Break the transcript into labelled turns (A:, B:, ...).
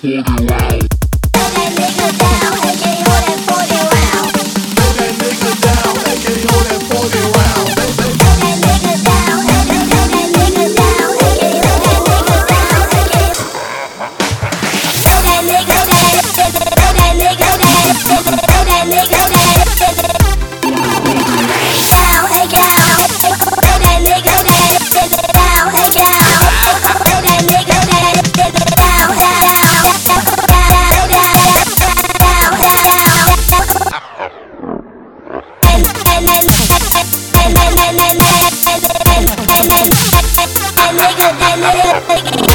A: Yeah. nigga that live.